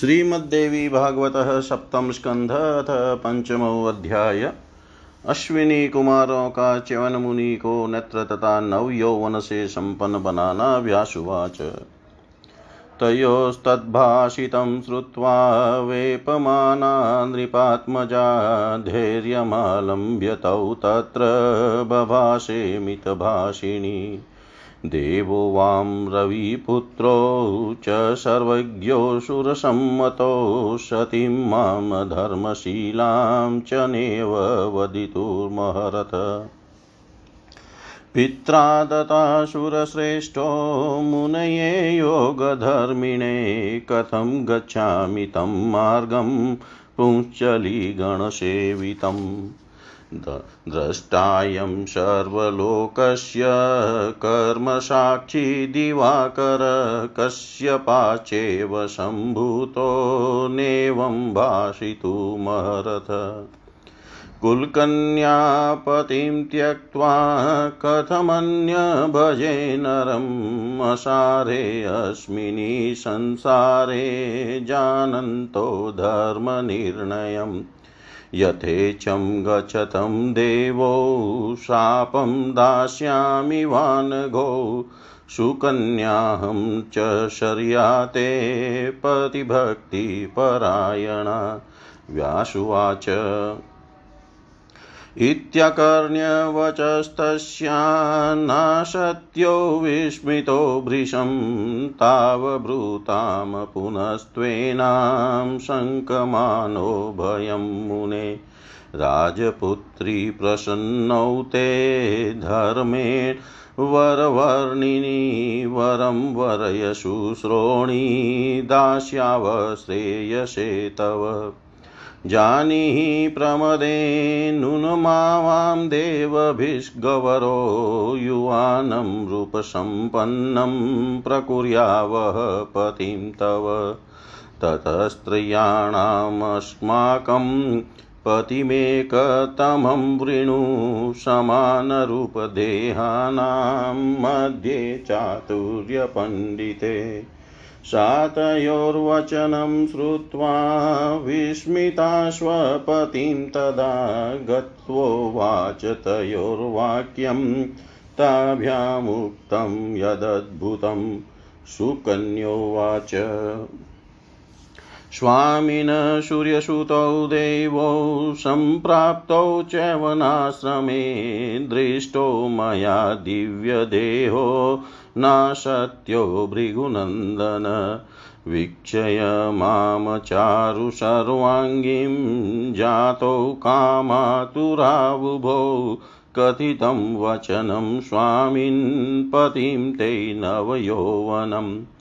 श्रीमद्देवी भागवत सप्तम स्कंध अथ पंचमो अध्याय अश्विनी कुमारों का च्यवन मुनि को नेत्र तथा नव यौवन से संपन्न बनाना व्यासुवाच तयोस्तद्भाषितं श्रुत्वा वेपमाना नृपात्मजा तौ तत्र बभाषे मितभाषिणी देवो वां रविपुत्रो च सर्वज्ञोऽसुरसम्मतो सतीं माँ धर्मशीलां च नेव वदितुर्महरथ। पित्रा दत्तासुरश्रेष्ठो मुनये योगधर्मिणे कथं गच्छामि तं मार्गं पुंश्चलिगणसेवितम् द्रष्टायं सर्वलोकस्य कर्मसाक्षी दिवाकर कस्यपाचेव सम्भूतो नेवं भाषितुमर्हथ कुलकन्यापतिं त्यक्त्वा कथमन्य भजे नरम् असारे संसारे जानन्तो धर्मनिर्णयम्। यथेच्छं गच्छतं देवो शापं दास्यामि वानघो सुकन्याहं च शर्याते पतिभक्तिपरायणा। व्यासुवाच इत्यकर्ण्यवचस्तस्यान्नाशत्यो विस्मितो भृशं तावब्रूतां पुनस्त्वेनां शङ्कमानो भयं मुने। राजपुत्री प्रसन्नौ ते धर्मेण वरवर्णिनी, वरं वरय शुश्रोणी दास्यावश्रेयसे तव। जानीहि प्रमदेनुन्मावां देवभिष्गवरो युवानं रूपसम्पन्नं प्रकुर्यावः पतिं तव। ततस्त्रयाणामस्माकं पतिमेकतमं वृणु समानरूपदेहानां मध्ये चातुर्यपण्डिते। सातयोर्वचनं श्रुत्वा विस्मिता स्वपतिं तदा गत्वोवाच तयोर्वाक्यं ताभ्यामुक्तं यदद्भुतं सुकन्योवाच स्वामिन सूर्यसुतौ देवौ सम्प्राप्तौ च वनाश्रमे दृष्टो मया दिव्यदेहो नाशत्यो भृगुनन्दन। वीक्षय माँ चारु सर्वाङ्गीं जातौ कामातुरावुभौ। कथितं वचनं स्वामिन् पतिं ते नवयौवनम्।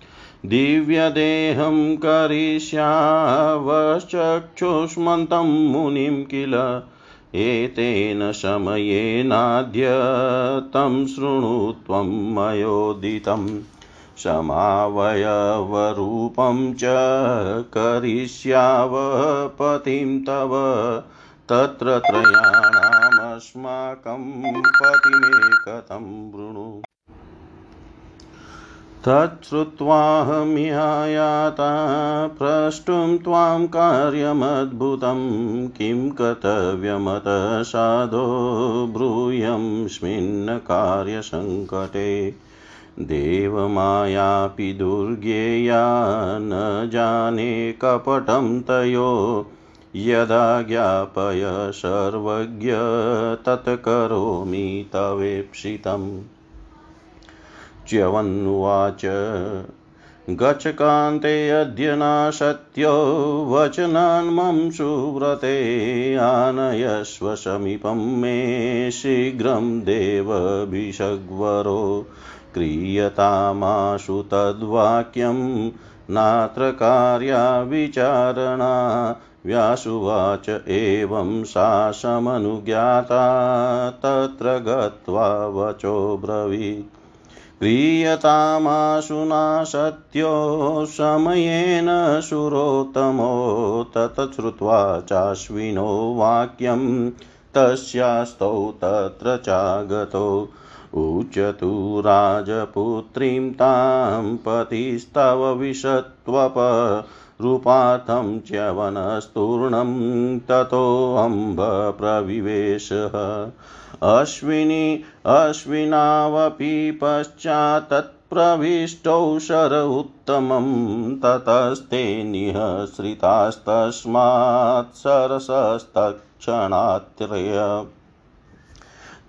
दिव्यदेहं करिष्यावश्चक्षुष्मन्तं मुनिं किल? एतेन समयेनाद्य तं शृणु त्वं मयोदितं समावयवरूपं च करिष्यावपतिं तव। तत्र त्रयाणामस्माकं वृणु। तच्छ्रुत्वाहमिहायाता प्रष्टुं त्वां कार्यमद्भुतं किं कर्तव्यमत साधो ब्रूयंस्मिन् कार्यसङ्कटे देवमायापि दुर्गेया न जाने कपटं तयो यदा ज्ञापय सर्वज्ञ तत्करोमि तवेप्सितम्। च्यवन्नुवाच गच्छ कान्ते अद्य नाशत्यो वचनान्मं सुव्रते, आनयस्व समीपं मे शीघ्रं देवभिषग्वरो। क्रियतामाशु तद्वाक्यं नात्र कार्या विचारणा। व्यासुवाच एवं सा समनुज्ञाता, तत्र गत्वा वचो ब्रवीत्। क्रियतामाशुना सत्यो समयेन सुरोत्तमो ततश्रुत्वा चाश्विनो वाक्यं तस्यास्तौ तत्र चागतो उचतु राजपुत्रीं तां पतिस्तव विशत्वप रूपार्थं च्यवनस्तूर्णं ततोऽम्ब प्रविवेशः अश्विनी अश्विनावपि पश्चात्तत्प्रविष्टौ शर उत्तमं ततस्ते निःसृतास्तस्मात् सरसस्तक्षणात्रय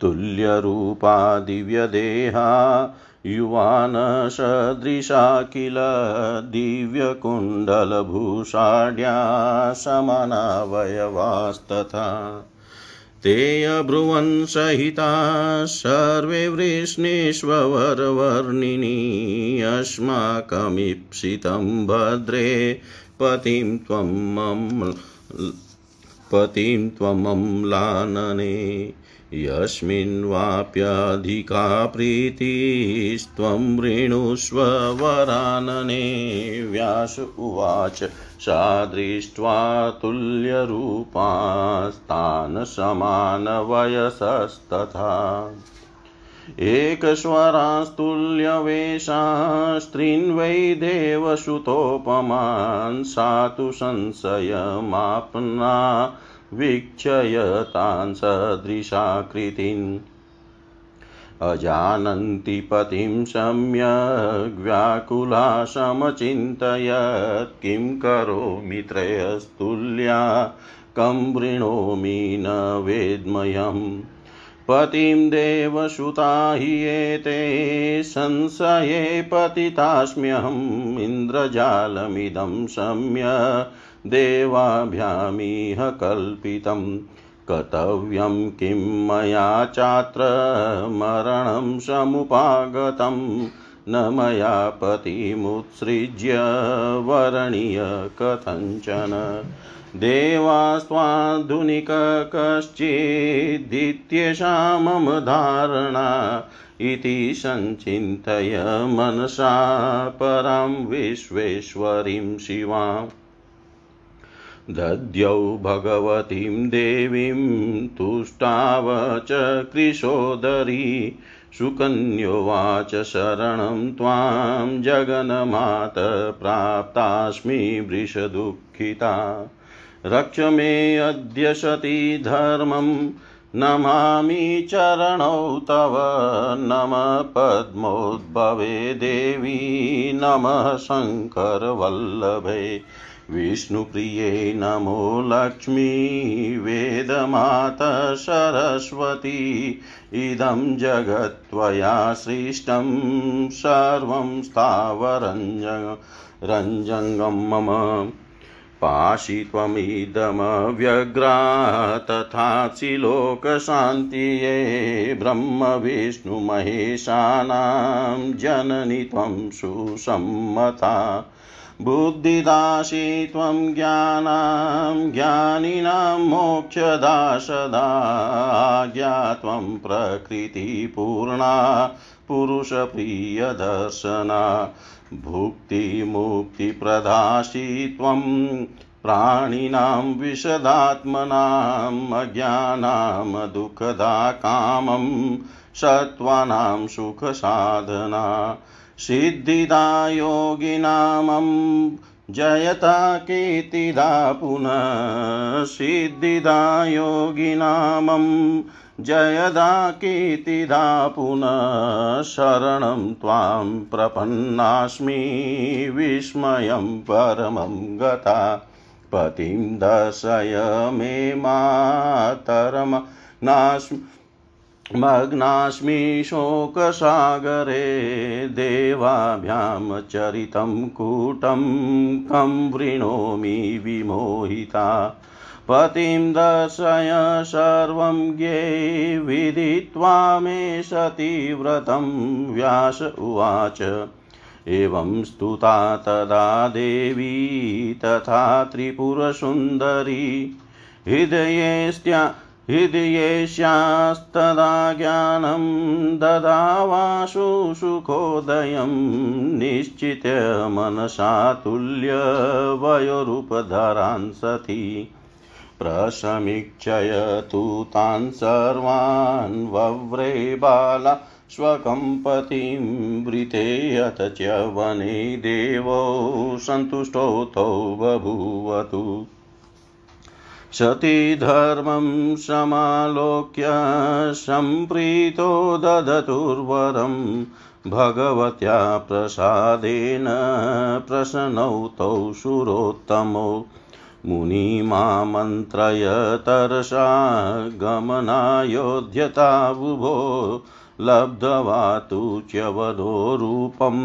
तुल्यरूपा दिव्यदेहा युवानसदृशा किल दिव्यकुण्डलभूषाढ्या समानावयवास्तथा ते अब्रुवन् सहिता सर्वे वृष्णेष्वरवर्णिनी अस्माकमीप्सितं भद्रे पतिं त्वं पतिं त्वमम्लानने यस्मिन्वाप्यधिका प्रीतिस्त्वं वृणुष्व वरानने व्यास उवाच सा दृष्ट्वा तुल्यरूपास्तान् समानवयसस्तथा एकस्वरास्तुल्यवेषास्त्रीन् वै देवसुतोपमान् सा तु संशयमाप्ना वीक्षय तान् सदृशाकृतीन् अजानन्ति पतिं सम्यग्व्याकुला समचिन्तयत् किं करोमि त्रयस्तुल्या कं वृणोमि न वेद्मयम् पतिं देवसुता हि एते संशये पतितास्म्यहम्। इन्द्रजालमिदं सम्य देवाभ्यामिह कल्पितम् कर्तव्यं किं मया चात्र मरणं समुपागतं न मया पतिमुत्सृज्य वरणीय कथञ्चन। देवास्त्वाधुनिक कश्चिदित्येषा मम धारणा इति सञ्चिन्तय मनसा परां विश्वेश्वरीं शिवाम्। दद्यौ भगवतीं देवीं तुष्टाव च कृशोदरी सुकन्योवाच शरणं त्वां जगन्मात प्राप्तास्मि वृषदुःखिता। रक्ष मे अद्य सती धर्मं नमामि चरणौ तव, नम पद्मोद्भवे देवी, नमः शङ्करवल्लभे। विष्णुप्रिये नमो लक्ष्मी, वेदमाता सरस्वती, इदं जगत्त्वया सृष्टं सर्वं स्थावरञ्जं रञ्जङ्गं मम पाशि त्वमिदमव्यग्रा तथासि लोकशान्तिये ब्रह्मविष्णुमहेशानां जननि त्वं सुसम्मता। बुद्धिदासी त्वं ज्ञानां, ज्ञानिनां मोक्षदा सदा आज्ञा त्वं प्रकृतिपूर्णा, पुरुषप्रियदर्शना, भुक्तिमुक्तिप्रदासी त्वं प्राणिनां विशदात्मनाम् अज्ञानां दुःखदा कामं सत्त्वानां सुखसाधना सिद्धिदा योगिनामं जयता कीर्तिदा पुनः सिद्धिदा योगिनामं जयदा कीर्तिदा पुनः शरणं त्वां प्रपन्नास्मि विस्मयं परमं गता पतिं दर्शय मे मातरम नास्मि मग्नास्मि शोकसागरे देवाभ्यां चरितं कूटं कं वृणोमि विमोहिता। पतिं दर्शय सर्वं ज्ञे विदित्वा मे सतीव्रतं व्यास उवाच। एवं स्तुता तदा देवी तथा त्रिपुरसुन्दरी। हृदयेस्त्या हृदयेष्यास्तदा ज्ञानं ददावासु सुखोदयं निश्चित्य मनसा तुल्यवयोरूपधरान् सती। प्रसमीक्षय तु तान् सर्वान् वव्रे बाला स्वकं पतिं वृते अथ च वने देवो सन्तुष्टो बभूवतु। सती धर्मं समालोक्य सम्प्रीतो ददतुर्वरं भगवत्या प्रसादेन प्रसन्नौ तौ सुरोत्तमौ मुनिमामन्त्रय तरसा गमनायोध्यता बुभो लब्ध्वा तु च्यवधो रूपं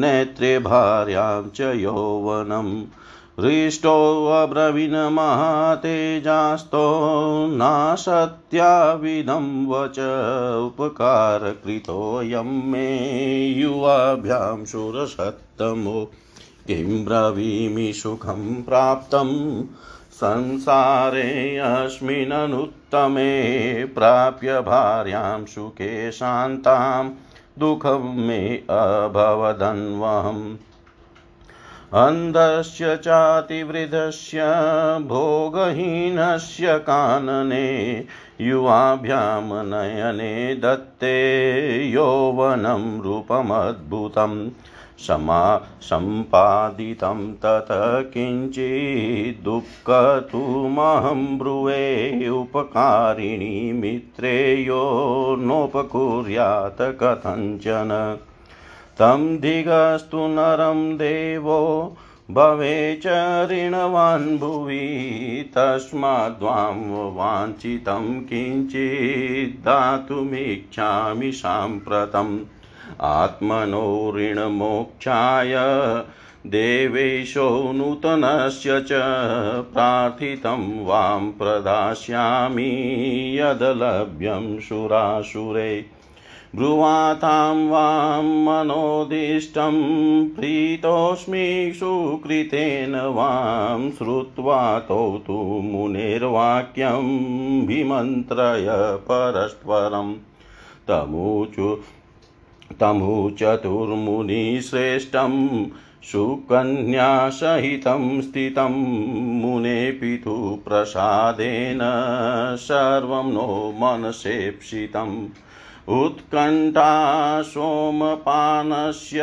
नेत्रे भार्यां च यौवनम् हृष्टोऽब्रवीन् महातेजास्तो नासत्याविदं वच उपकारकृतोऽयं मे युवाभ्यां सुरसत्तमो। किं ब्रवीमि सुखं प्राप्तं? संसारेऽस्मिन्नुत्तमे प्राप्य भार्यां सुखे शान्तां। दुःखं मे अभवदन्वहम्। अन्धस्य चातिवृद्धस्य भोगहीनस्य कानने युवाभ्यां नयने दत्ते यौवनं रूपमद्भुतं समा सम्पादितं तत् किञ्चिदुःखतुमहं ब्रुवे उपकारिणी मित्रे यो नोपकुर्यात् कथञ्चन तं धिगस्तु नरं देवो, भवे च ऋणवान् भुवि तस्माद्वां वाञ्छितं किञ्चिद्दातुमिच्छामि साम्प्रतम्। आत्मनो ऋणमोक्षाय देवेशो नूतनस्य च प्रार्थितं वां प्रदास्यामि यदलभ्यं सुरासुरे ब्रुवातां वां मनोदिष्टं प्रीतोऽस्मि सुकृतेन वां श्रुत्वा तौ तु मुनेर्वाक्यं विमन्त्रय परस्परं। तमुचु तमु चतुर्मुनिश्रेष्ठं सुकन्यासहितं स्थितं मुने पितुप्रसादेन सर्वं नो मनसेप्सितम्। उत्कण्ठा सोमपानस्य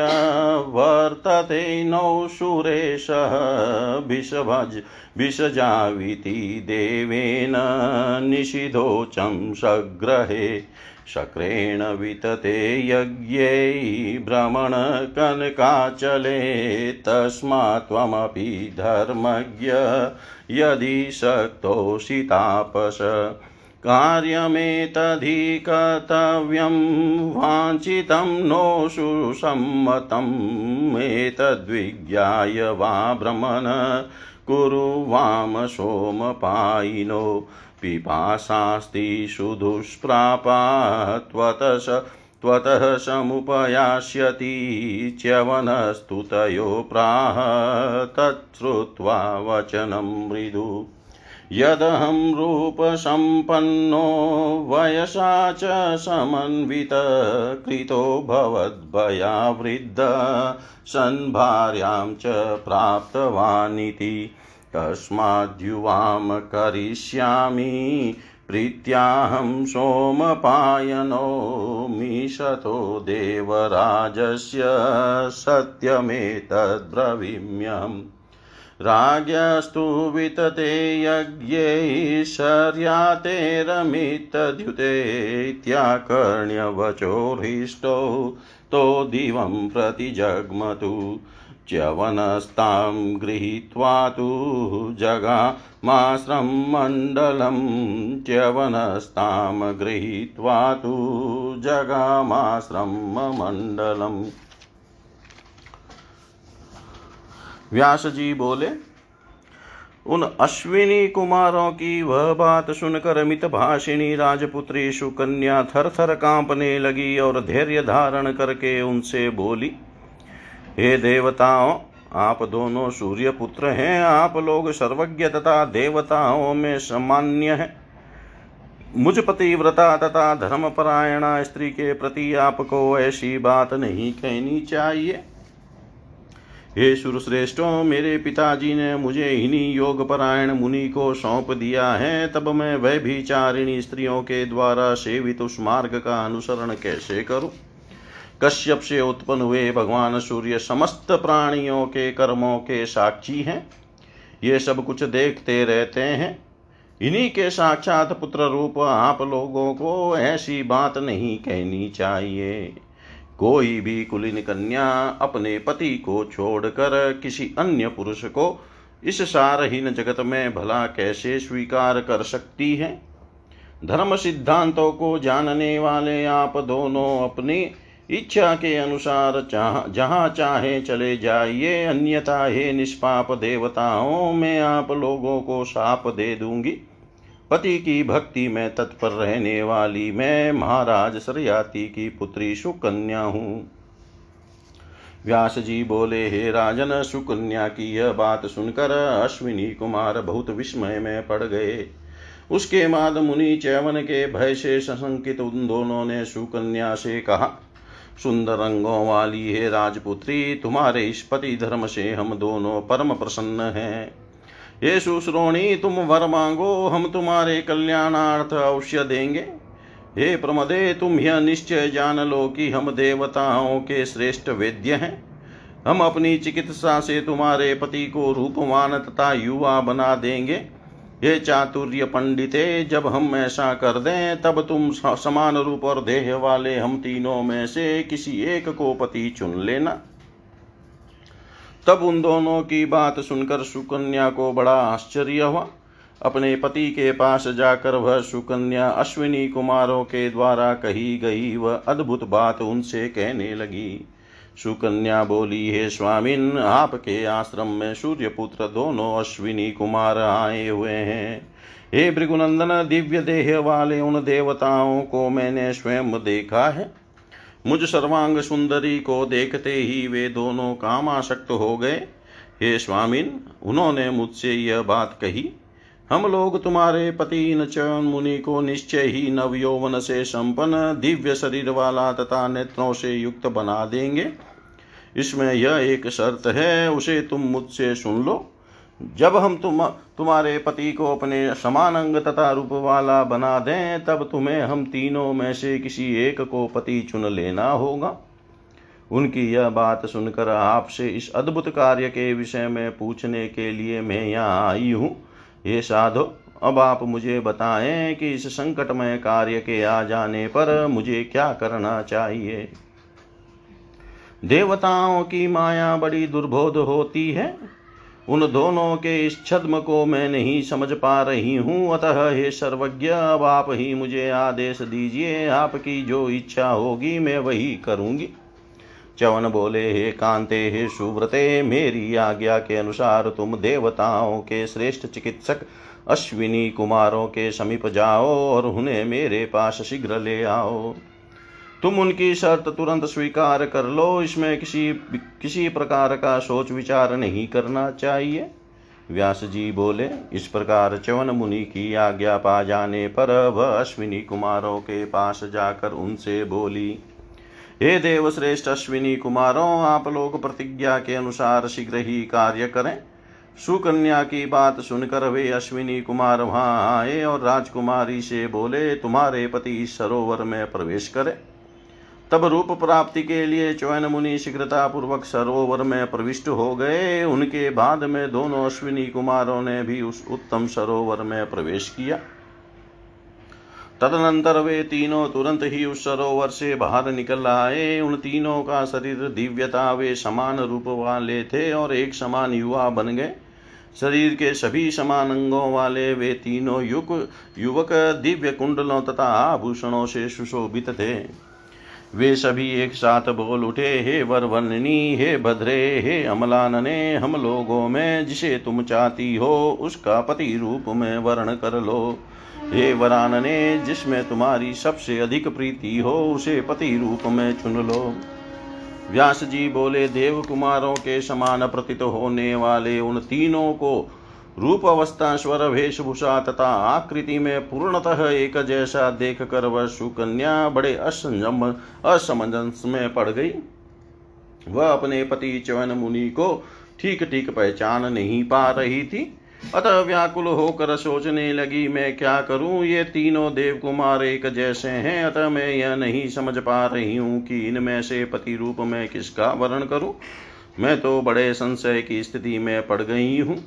वर्तते नौ सुरेशः विषभज विषजाविति देवेन निषिधोचं सग्रहे। शक्रेण वितते यज्ञै भ्रमणकनकाचले तस्मात् त्वमपि धर्मज्ञ यदि शक्तोषितापस कार्यमेतधिकर्तव्यं वाञ्छितं नोषु सम्मतम् एतद्विज्ञाय वा भ्रमण कुरु वाम सोमपायिनो पिपासास्ति सुदुष्प्रापा त्वतस त्वतः समुपयास्यति च्यवनस्तु तयो प्राह तच्छ्रुत्वा वचनं मृदु यदहं रूपसम्पन्नो वयसा च समन्वितकृतो भवद्भयावृद्ध सन्भार्यां च प्राप्तवानिति। तस्माद्युवां करिष्यामि, प्रीत्याहं सोमपायनो मिशतो देवराजस्य सत्यमेतद्ब्रवीम्यहम् राज्ञस्तु वितते यज्ञैश्वर्यातेरमितद्युतेत्याकर्ण्यवचो हृष्टौ तो दिवं प्रति जग्मतु, च्यवनस्तां गृहीत्वा तु जगामाश्रं मण्डलं, च्यवनस्तां गृहीत्वा तु जगामाश्रम मण्डलम्। व्यास जी बोले, उन अश्विनी कुमारों की वह बात सुनकर मित भाषिणी राजपुत्री सुकन्या थर थर कांपने लगी और धैर्य धारण करके उनसे बोली, हे देवताओं, आप दोनों सूर्य पुत्र हैं। आप लोग सर्वज्ञ तथा देवताओं में सामान्य हैं। मुझ पतिव्रता तथा धर्मपरायणा स्त्री के प्रति आपको ऐसी बात नहीं कहनी चाहिए। हे सुरश्रेष्ठो मेरे पिताजी ने मुझे इन्हीं योग परायण मुनि को सौंप दिया है। तब मैं वह भी चारिणी स्त्रियों के द्वारा सेवित उस मार्ग का अनुसरण कैसे करूँ? कश्यप से उत्पन्न हुए भगवान सूर्य समस्त प्राणियों के कर्मों के साक्षी हैं। ये सब कुछ देखते रहते हैं। इन्हीं के साक्षात पुत्र रूप आप लोगों को ऐसी बात नहीं कहनी चाहिए। कोई भी कुलीन कन्या अपने पति को छोड़कर किसी अन्य पुरुष को इस सारहीन जगत में भला कैसे स्वीकार कर सकती है? धर्म सिद्धांतों को जानने वाले आप दोनों अपनी इच्छा के अनुसार चाह, जहाँ चाहे चले जाइए, अन्यथा हे निष्पाप देवताओं, में आप लोगों को साप दे दूँगी। पति की भक्ति में तत्पर रहने वाली, मैं महाराज सरयाति की पुत्री सुकन्या हूँ। व्यास जी बोले, हे राजन, सुकन्या की यह बात सुनकर अश्विनी कुमार बहुत विस्मय में पड़ गए। उसके बाद मुनि चैवन के भय से सशंकित उन दोनों ने सुकन्या से कहा, सुंदर रंगों वाली हे राजपुत्री, तुम्हारे इस पति धर्म से हम दोनों परम प्रसन्न हैं। ये सुश्रोणी तुम वर मांगो, हम तुम्हारे कल्याणार्थ अवश्य देंगे। हे प्रमदे, तुम यह निश्चय जान लो कि हम देवताओं के श्रेष्ठ वेद्य हैं। हम अपनी चिकित्सा से तुम्हारे पति को रूपवान तथा युवा बना देंगे। ये चातुर्य पंडिते, जब हम ऐसा कर दें, तब तुम समान रूप और देह वाले हम तीनों में से किसी एक को पति चुन लेना। तब उन दोनों की बात सुनकर सुकन्या को बड़ा आश्चर्य हुआ। अपने पति के पास जाकर वह सुकन्या अश्विनी कुमारों के द्वारा कही गई वह अद्भुत बात उनसे कहने लगी। सुकन्या बोली, हे स्वामिन, आपके आश्रम में सूर्य पुत्र दोनों अश्विनी कुमार आए हुए हैं। हे भृगुनंदन, दिव्य देह वाले उन देवताओं को मैंने स्वयं देखा है। मुझ सर्वांग सुंदरी को देखते ही वे दोनों कामाशक्त हो गए। हे स्वामिन, उन्होंने मुझसे यह बात कही। हम लोग तुम्हारे पति नचन मुनि को निश्चय ही नव यौवन से संपन्न, दिव्य शरीर वाला तथा नेत्रों से युक्त बना देंगे। इसमें यह एक शर्त है, उसे तुम मुझसे सुन लो। जब हम तुम, तुम्हारे पति को अपने समान अंग तथा रूप वाला बना दें, तब तुम्हें हम तीनों में से किसी एक को पति चुन लेना होगा। उनकी यह बात सुनकर आपसे इस अद्भुत कार्य के विषय में पूछने के लिए मैं यहाँ आई हूँ। ये साधो, अब आप मुझे बताएँ कि इस संकटमय कार्य के आ जाने पर मुझे क्या करना चाहिए? देवताओं की माया बड़ी दुर्बोध होती है। उन दोनों के इस छद्म को मैं नहीं समझ पा रही हूँ। अतः हे सर्वज्ञ, अब आप ही मुझे आदेश दीजिए। आपकी जो इच्छा होगी, मैं वही करूँगी। चवन बोले, हे कांते, हे सुव्रते, मेरी आज्ञा के अनुसार तुम देवताओं के श्रेष्ठ चिकित्सक अश्विनी कुमारों के समीप जाओ और उन्हें मेरे पास शीघ्र ले आओ। तुम उनकी शर्त तुरंत स्वीकार कर लो, इसमें किसी किसी प्रकार का सोच विचार नहीं करना चाहिए। व्यास जी बोले, इस प्रकार चवन मुनि की आज्ञा पा जाने पर वह अश्विनी कुमारों के पास जाकर उनसे बोली, हे देव श्रेष्ठ अश्विनी कुमारों, आप लोग प्रतिज्ञा के अनुसार शीघ्र ही कार्य करें। सुकन्या की बात सुनकर वे अश्विनी कुमार वहाँ आए और राजकुमारी से बोले, तुम्हारे पति सरोवर में प्रवेश करें। तब रूप प्राप्ति के लिए चौन मुनि शीघ्रता पूर्वक सरोवर में प्रविष्ट हो गए। उनके बाद में दोनों अश्विनी कुमारों ने भी उस उत्तम सरोवर में प्रवेश किया। तदनंतर वे तीनों तुरंत ही उस सरोवर से बाहर निकल आए। उन तीनों का शरीर दिव्यता वे समान रूप वाले थे और एक समान युवा बन गए। शरीर के सभी समान अंगों वाले वे तीनों युग युवक दिव्य कुंडलों तथा आभूषणों से सुशोभित थे। वे सभी एक साथ बोल उठे, हे वरवर्णनी, हे भद्रे, हे अमलानने, हम लोगों में जिसे तुम चाहती हो, उसका पति रूप में वर्ण कर लो। हे वरानने, जिसमें तुम्हारी सबसे अधिक प्रीति हो, उसे पति रूप में चुन लो। व्यास जी बोले देव कुमारों के समान प्रतीत होने वाले उन तीनों को रूप अवस्था स्वर वेशभूषा तथा आकृति में पूर्णतः एक जैसा देख कर वह सुकन्या बड़े असंजम, असमंजस में पड़ गई। वह अपने पति चवन मुनि को ठीक ठीक पहचान नहीं पा रही थी। अतः व्याकुल होकर सोचने लगी, मैं क्या करूँ? ये तीनों देव कुमार एक जैसे हैं, अतः मैं यह नहीं समझ पा रही हूँ कि इनमें से पति रूप में किसका वर्ण करूँ। मैं तो बड़े संशय की स्थिति में पड़ गई हूँ।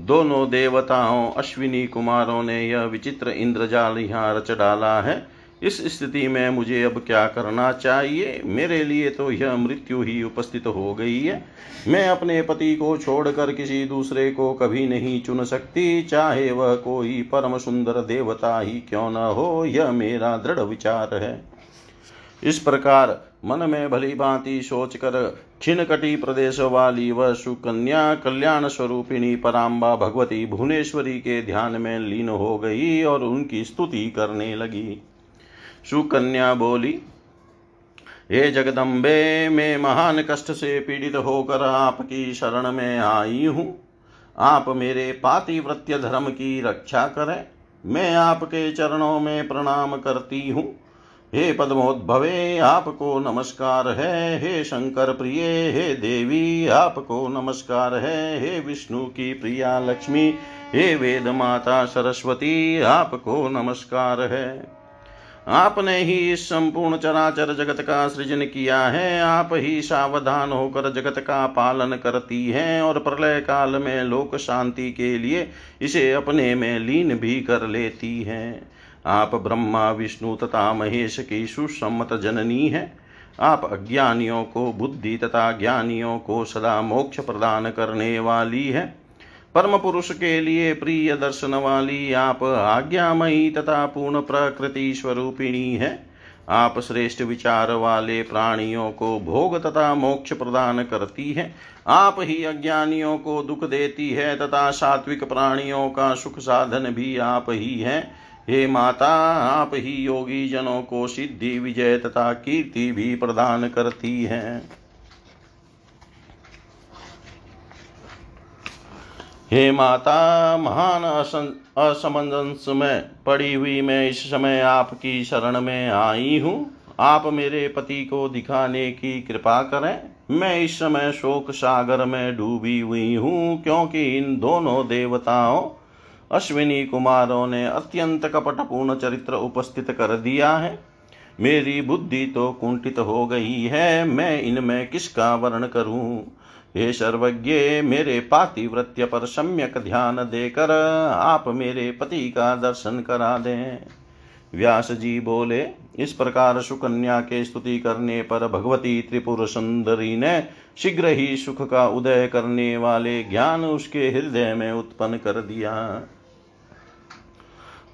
दोनों देवताओं, अश्विनी कुमारों ने यह विचित्र इंद्रजाल यहाँ रच डाला है। इस स्थिति में मुझे अब क्या करना चाहिए? मेरे लिए तो यह मृत्यु ही उपस्थित हो गई है। मैं अपने पति को छोड़कर किसी दूसरे को कभी नहीं चुन सकती। चाहे वह कोई परम सुंदर देवता ही क्यों न हो, यह मेरा दृढ़ विचार है। इस प्रकार मन में भली भांति सोचकर कटी प्रदेश वाली वह सुकन्या कल्याण स्वरूपिणी पराम्बा भगवती भुवनेश्वरी के ध्यान में लीन हो गई और उनकी स्तुति करने लगी। सुकन्या बोली, हे जगदम्बे, मैं महान कष्ट से पीड़ित होकर आपकी शरण में आई हूँ। आप मेरे पातिवृत्य धर्म की रक्षा करें। मैं आपके चरणों में प्रणाम करती हूँ। हे पद्मोद्भवे, आपको नमस्कार है। हे शंकर प्रिय हे देवी, आपको नमस्कार है। हे विष्णु की प्रिया लक्ष्मी, हे वेद माता सरस्वती, आपको नमस्कार है। आपने ही इस संपूर्ण चराचर जगत का सृजन किया है। आप ही सावधान होकर जगत का पालन करती हैं और प्रलय काल में लोक शांति के लिए इसे अपने में लीन भी कर लेती हैं। आप ब्रह्मा, विष्णु तथा महेश की सुसम्मत जननी है। आप अज्ञानियों को बुद्धि तथा ज्ञानियों को सदा मोक्ष प्रदान करने वाली है। परम पुरुष के लिए प्रिय दर्शन वाली आप आज्ञामयी तथा पूर्ण प्रकृति स्वरूपिणी है। आप श्रेष्ठ विचार वाले प्राणियों को भोग तथा मोक्ष प्रदान करती है। आप ही अज्ञानियों को दुख देती है तथा सात्विक प्राणियों का सुख साधन भी आप ही हैं। हे माता, आप ही योगी जनों को सिद्धि, विजय तथा कीर्ति भी प्रदान करती हैं। हे माता, महान असमंजस में, पड़ी हुई मैं इस समय आपकी शरण में आई हूँ। आप मेरे पति को दिखाने की कृपा करें। मैं इस समय शोक सागर में डूबी हुई हूँ, क्योंकि इन दोनों देवताओं अश्विनी कुमारों ने अत्यंत कपटपूर्ण चरित्र उपस्थित कर दिया है। मेरी बुद्धि तो कुंठित हो गई है, मैं इनमें किसका वर्ण करूँ? हे सर्वज्ञ, मेरे पातिव्रत्य पर सम्यक ध्यान देकर आप मेरे पति का दर्शन करा दें। व्यास जी बोले, इस प्रकार सुकन्या के स्तुति करने पर भगवती त्रिपुर सुंदरी ने शीघ्र ही सुख का उदय करने वाले ज्ञान उसके हृदय में उत्पन्न कर दिया।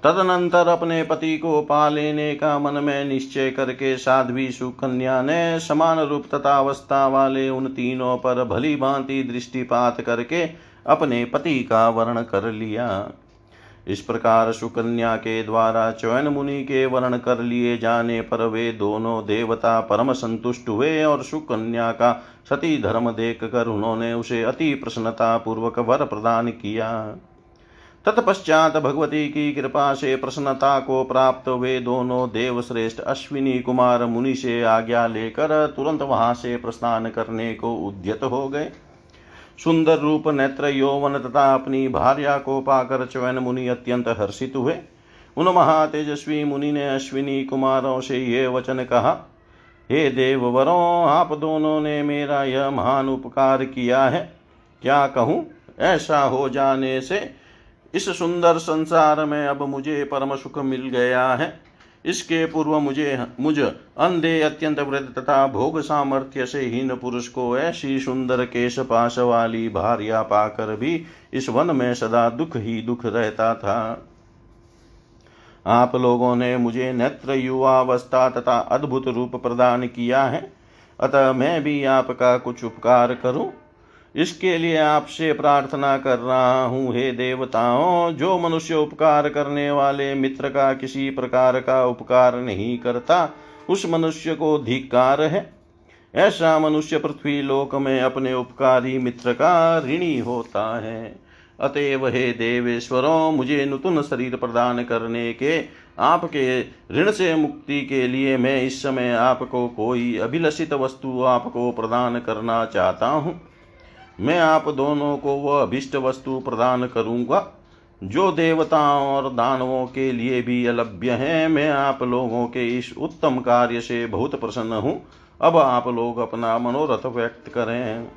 तदनंतर अपने पति को पा लेने का मन में निश्चय करके साध्वी सुकन्या ने समान रूप तथा अवस्था वाले उन तीनों पर भली भांति दृष्टिपात करके अपने पति का वर्ण कर लिया। इस प्रकार सुकन्या के द्वारा चयन मुनि के वर्ण कर लिए जाने पर वे दोनों देवता परम संतुष्ट हुए और सुकन्या का सती धर्म देख कर उन्होंने उसे अति प्रसन्नता पूर्वक वर प्रदान किया। तत्पश्चात भगवती की कृपा से प्रसन्नता को प्राप्त वे दोनों देव श्रेष्ठ अश्विनी कुमार मुनि से आज्ञा लेकर तुरंत वहाँ से प्रस्थान करने को उद्यत हो गए। सुंदर रूप नेत्र यौवन तथा अपनी भार्या को पाकर चवन मुनि अत्यंत हर्षित हुए। उन महातेजस्वी मुनि ने अश्विनी कुमारों से ये वचन कहा, हे देववरों, आप दोनों ने मेरा यह महान उपकार किया है। क्या कहूँ? ऐसा हो जाने से इस सुंदर संसार में अब मुझे परम सुख मिल गया है। इसके पूर्व मुझे, मुझ अंधे अत्यंत वृद्ध तथा भोग सामर्थ्य से हीन पुरुष को ऐसी सुंदर केश पाश वाली भार्या पाकर भी इस वन में सदा दुख ही दुख रहता था। आप लोगों ने मुझे नेत्र, युवावस्था तथा अद्भुत रूप प्रदान किया है। अतः मैं भी आपका कुछ उपकार करूँ। इसके लिए आपसे प्रार्थना कर रहा हूँ, हे देवताओं, जो मनुष्य उपकार करने वाले मित्र का किसी प्रकार का उपकार नहीं करता, उस मनुष्य को धिकार है। ऐसा मनुष्य पृथ्वी लोक में अपने उपकारी मित्र का ऋणी होता है। अतएव हे देवेश्वरों, मुझे नूतन शरीर प्रदान करने के, आपके ऋण से मुक्ति के लिए मैं इस समय आपको कोई अभिलषित वस्तु आपको प्रदान करना चाहता हूँ। मैं आप दोनों को वह अभिष्ट वस्तु प्रदान करूँगा, जो देवताओं और दानवों के लिए भी अलभ्य है। मैं आप लोगों के इस उत्तम कार्य से बहुत प्रसन्न हूँ। अब आप लोग अपना मनोरथ व्यक्त करें।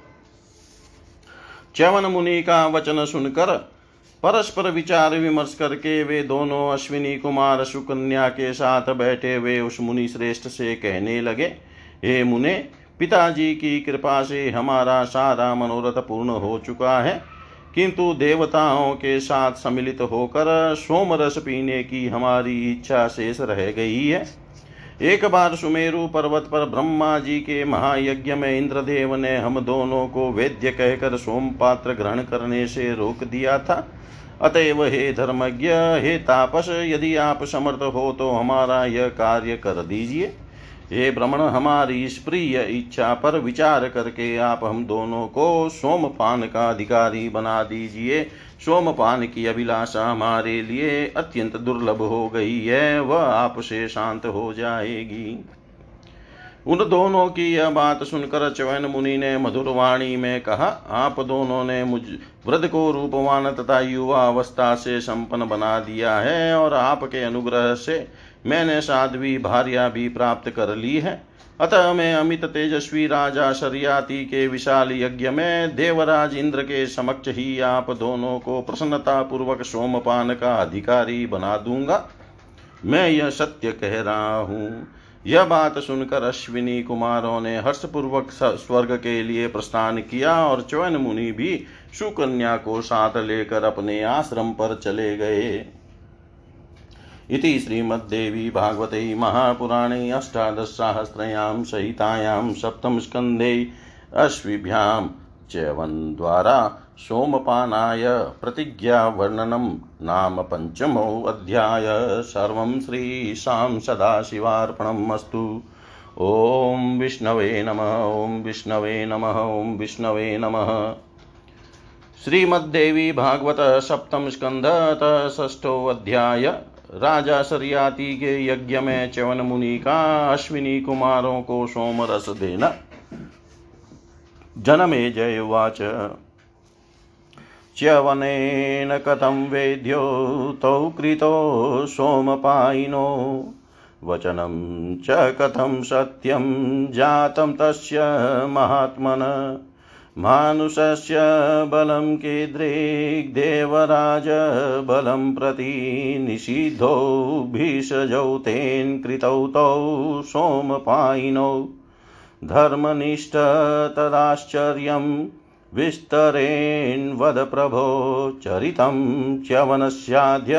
च्यवन मुनि का वचन सुनकर परस्पर विचार विमर्श करके वे दोनों अश्विनी कुमार सुकन्या के साथ बैठे हुए उस मुनि श्रेष्ठ से कहने लगे, हे मुने पिताजी की कृपा से हमारा सारा मनोरथ पूर्ण हो चुका है। किंतु देवताओं के साथ सम्मिलित होकर सोम रस पीने की हमारी इच्छा शेष रह गई है। एक बार सुमेरु पर्वत पर ब्रह्मा जी के महायज्ञ में इंद्रदेव ने हम दोनों को वेद्य कहकर सोम पात्र ग्रहण करने से रोक दिया था। अतएव हे धर्मज्ञ, हे तापस, यदि आप समर्थ हो तो हमारा यह कार्य कर दीजिए। हे भ्रमण हमारी इस प्रिय इच्छा पर विचार करके आप हम दोनों को सोमपान का अधिकारी बना दीजिए। सोमपान की अभिलाषा हमारे लिए अत्यंत दुर्लभ हो गई है, वह आपसे शांत हो जाएगी। उन दोनों की यह बात सुनकर चवैन मुनि ने मधुरवाणी में कहा, आप दोनों ने मुझ वृद्ध को रूपवान तथा युवा अवस्था से संपन्न बना दिया है और आपके अनुग्रह से मैंने साध्वी भार्या भी प्राप्त कर ली है। अतः मैं अमित तेजस्वी राजा शरियाति के विशाल यज्ञ में देवराज इंद्र के समक्ष ही आप दोनों को प्रसन्नता पूर्वक सोमपान का अधिकारी बना दूँगा। मैं यह सत्य कह रहा हूँ। यह बात सुनकर अश्विनी कुमारों ने हर्षपूर्वक स्वर्ग के लिए प्रस्थान किया और चौन मुनि भी सुकन्या को साथ लेकर अपने आश्रम पर चले गए। इति श्रीमद्देवी भागवते महापुराणे अष्टादशसाहस्रयां सहितायां सप्तमस्कन्धे अश्विभ्यां च्यवन्द्वारा सोमपानाय प्रतिज्ञावर्णनं नाम पञ्चमोऽध्याय सर्वं श्रीशां सदाशिवार्पणम् अस्तु। ॐ विष्णवे नमः, ॐ विष्णवे नमः, ॐ विष्णवे नमः। श्रीमद्देवी भागवत सप्तम स्कंध षष्ठो अध्याय। राजा सरियाती के यज्ञ में च्यवन मुनि का अश्विनी कुमारों को सोम रस देना। जनमे जय उवाच च्यवनेन कथं वेद्यो तौ कृतो सोमपायिनो वचनं च कथं सत्यं जातं तस्य महात्मन। मानुषस्य बलं कीदृग्देवराज बलं प्रति निषिद्धौ भीषजौ तेन कृतौ तौ सोमपायिनौ। धर्मनिष्ठ तदाश्चर्यं प्रभो चरितं च्यवनस्याद्य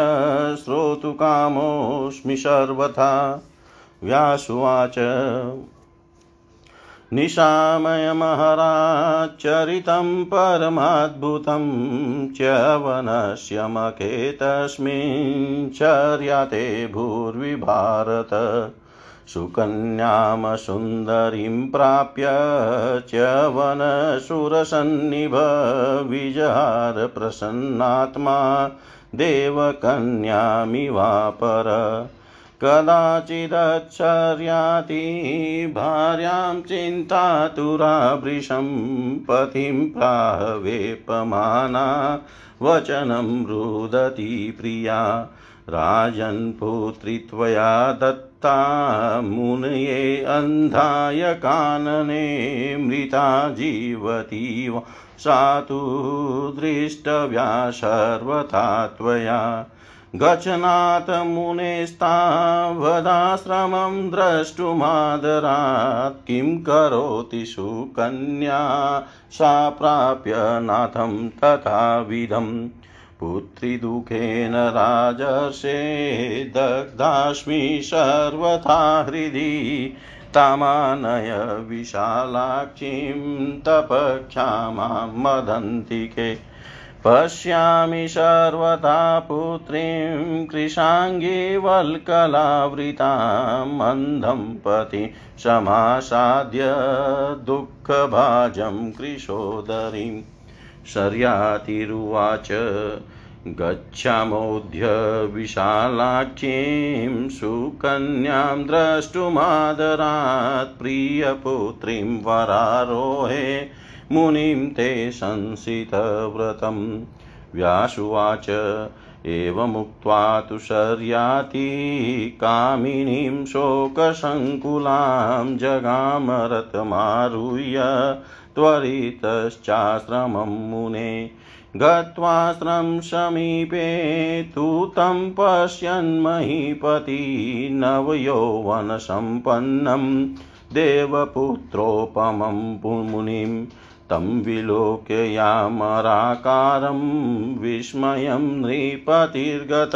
श्रोतुकामोऽस्मि सर्वथा। व्यासुवाच निशामयमहराच्चरितं परमाद्भुतं च्यवनस्य मखेतस्मिन् चर्याते भूर्विभारत। सुकन्यां सुन्दरीं प्राप्य च्यवनसुरसन्निभ विजहार प्रसन्नात्मा देवकन्यामिवापर। कदाचिदच्छर्याति भार्यां चिन्तातुराभृशं पथिं प्राहवेपमाना वचनं रुदति प्रिया। राजन्पुत्री त्वया दत्ता, मुनये अन्धाय कानने मृता जीवती सा तु दृष्टव्या सर्वथा त्वया। गच्छनाथ मुनेस्तावदाश्रमं द्रष्टुमादरात् किं करोति सुकन्या? सा प्राप्य नाथं तथाविधम् पुत्रीदुःखेन राजर्षे दग्धास्मि सर्वथा हृदि। तामानय विशालाक्षीं तपक्षामां मदन्तिके। पश्यामि सर्वथा पुत्रीं कृशाङ्गीवल्कलावृतां मन्दं पति समासाद्य दुःखभाजं कृशोदरीं। शर्यातिरुवाच, गच्छामोऽद्य विशालाख्यीं सुकन्यां द्रष्टुमादरात् प्रियपुत्रीं वरारोहे मुनिं ते संसितव्रतम् व्यासुवाच, एवमुक्त्वा तु शर्याति कामिनीं शोकसङ्कुलां जगामरतमारुह्य त्वरितश्चाश्रमं मुने। गत्वाश्रम समीपे तु तं पश्यन्महीपति नवयौवनसम्पन्नं देवपुत्रोपमं मुनिं तं विलोकयामराकारं विस्मयं नृपतिर्गत।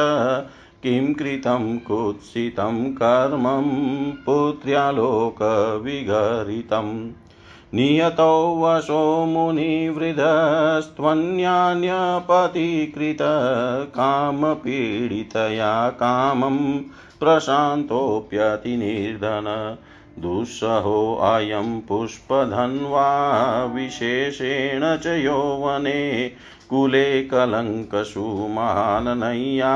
किं कृतं कुत्सितं कर्मं पुत्र्यालोकविगरितम् नियतौ वशो मुनिवृधस्त्वन्यान्यपतिकृत कामपीडितया कामं प्रशान्तोऽप्यतिनिर्धन। दुःसहोऽयं पुष्पधन्वा विशेषेण च यौवने कुले कलङ्कषु महाननय्या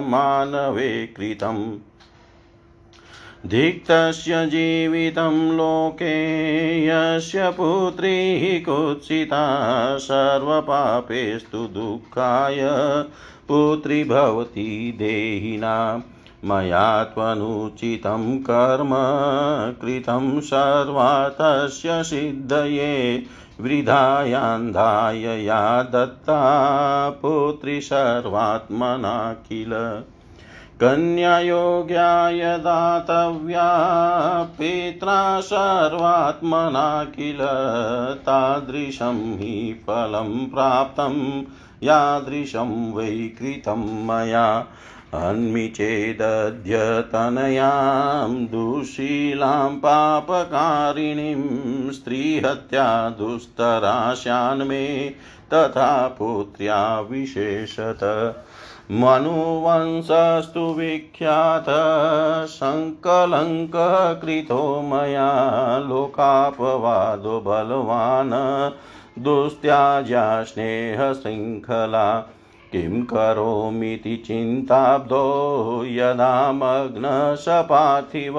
मानवे कृतम्। धिक्तस्य जीवितं लोके यस्य पुत्री कुत्सिता सर्वपापेस्तु दुःखाय पुत्री भवति देहिना। मया त्वनुचितं कर्म कृतं सर्वा तस्य सिद्धये वृधायान्धाय या दत्ता पुत्री सर्वात्मना किल कन्यायोग्याय दातव्या पित्रा सर्वात्मना किल तादृशं हि फलं प्राप्तं, यादृशं वै कृतं मया। हन्मि चेदद्यतनयां दुशीलां पापकारिणीं स्त्रीहत्या दुस्तराशान्मे तथा पुत्र्या विशेषत। मनुवंशस्तु विख्यात सङ्कलङ्कः कृतो मया लोकापवादो बलवान्। दुस्त्याज्या स्नेहशृङ्खला किं करोमीति चिन्ताब्दो यदा मग्नसपाथिव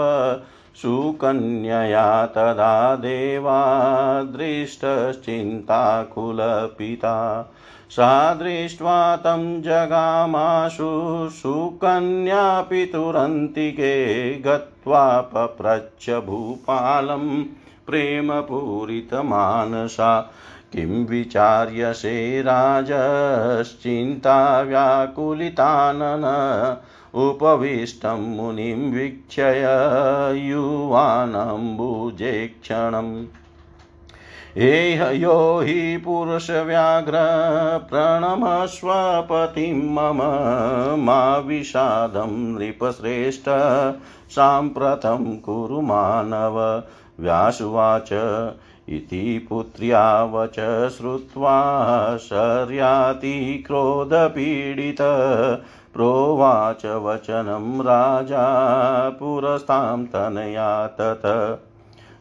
सुकन्यया तदा देवा दृष्टश्चिन्ताकुलपिता। सा दृष्ट्वा तं जगामाशु सुकन्यापितुरन्तिके गत्वा पप्रच्छ भूपालं प्रेमपूरितमानसा। किं विचार्यसे राजश्चिन्ता व्याकुलितानन उपविष्टं मुनिं वीक्षय युवानम्बुजे क्षणम् एह यो हि पुरुषव्याघ्र मम मा विषादं नृपश्रेष्ठ साम्प्रतं कुरु मानव व्यासुवाच। इति पुत्र्या वच श्रुत्वा शर्याति क्रोधपीडित। प्रोवाच वचनं राजा पुरस्तां तनया तत।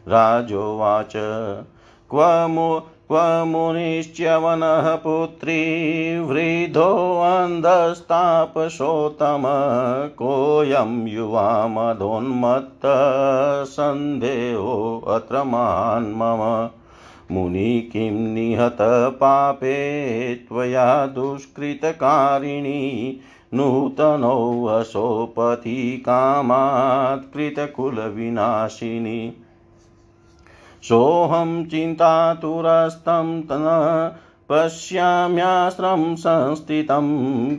राजोवाच क्व क्व पुत्री वृद्धोऽन्धस्तापशोतम कोऽयं युवा मदोन्मत्तः सन्देहोऽत्र मान् मम मुनि किं निहतपापे त्वया दुष्कृतकारिणी नूतनोऽसोपति कामात् कृतकुलविनाशिनी सोऽहं चिन्तातुरस्तं न पश्याम्याश्रं संस्थितं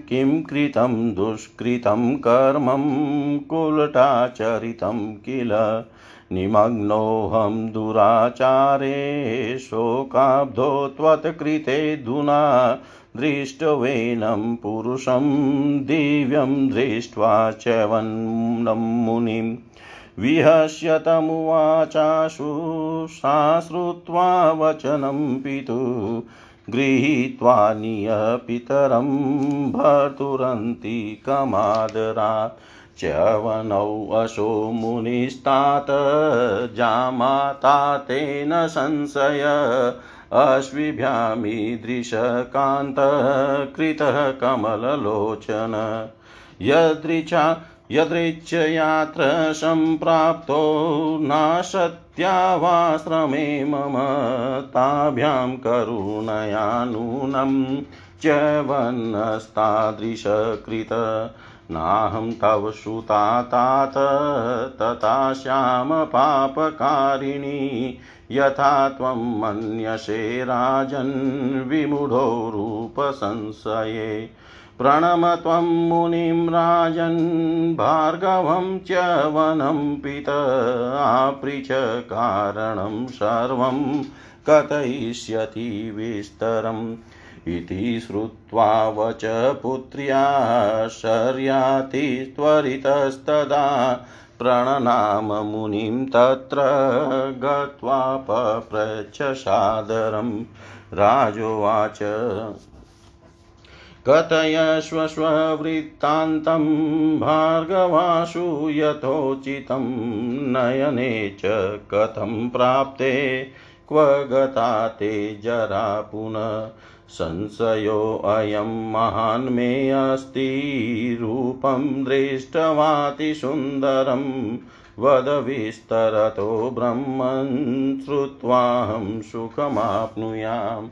किं कृतं दुष्कृतं कर्मं कुलटाचरितं किल निमग्नोऽहं दुराचारे शोकाब्धो त्वत्कृते धुना दृष्टवेनं पुरुषं दिव्यं दृष्ट्वा च वन्नं मुनिम् विहस्यतमुवाचाशु साश्रुत्वा वचनं पितु, गृहीत्वा नियपितरं भर्तुरन्ति कमादरात्। च्यवनौ अशो मुनिस्तात, जामाता तेन संशय अश्विभ्यामीदृशकान्तः कृतः कमललोचन। यदृचा यदृच्छयात्र सम्प्राप्तो नाशत्यावाश्रमे मम ताभ्यां करुणया नूनं च्यवन्नस्तादृशकृत नाहं तव श्रुता तात, तथा श्यामपापकारिणी यथा त्वं मन्यसे राजन् विमूढो रूपसंशये। प्रणम त्वं मुनिं राजन् भार्गवं च वनं पित आपृच कारणं सर्वं कथयिष्यति विस्तरम् इति श्रुत्वा वच पुत्र्या शर्याति त्वरितस्तदा प्रणनाम मुनिं तत्र गत्वा पप्रच्छ सादरं राजोवाच कथयस्व स्ववृत्तान्तं भार्गवासु यथोचितं नयने च कथं प्राप्ते, क्व गता ते जरा पुनः संशयोऽयं महान् मे अस्ति, रूपं दृष्टवातिसुन्दरं वद विस्तरतो ब्रह्मन् श्रुत्वाहं सुखमाप्नुयाम्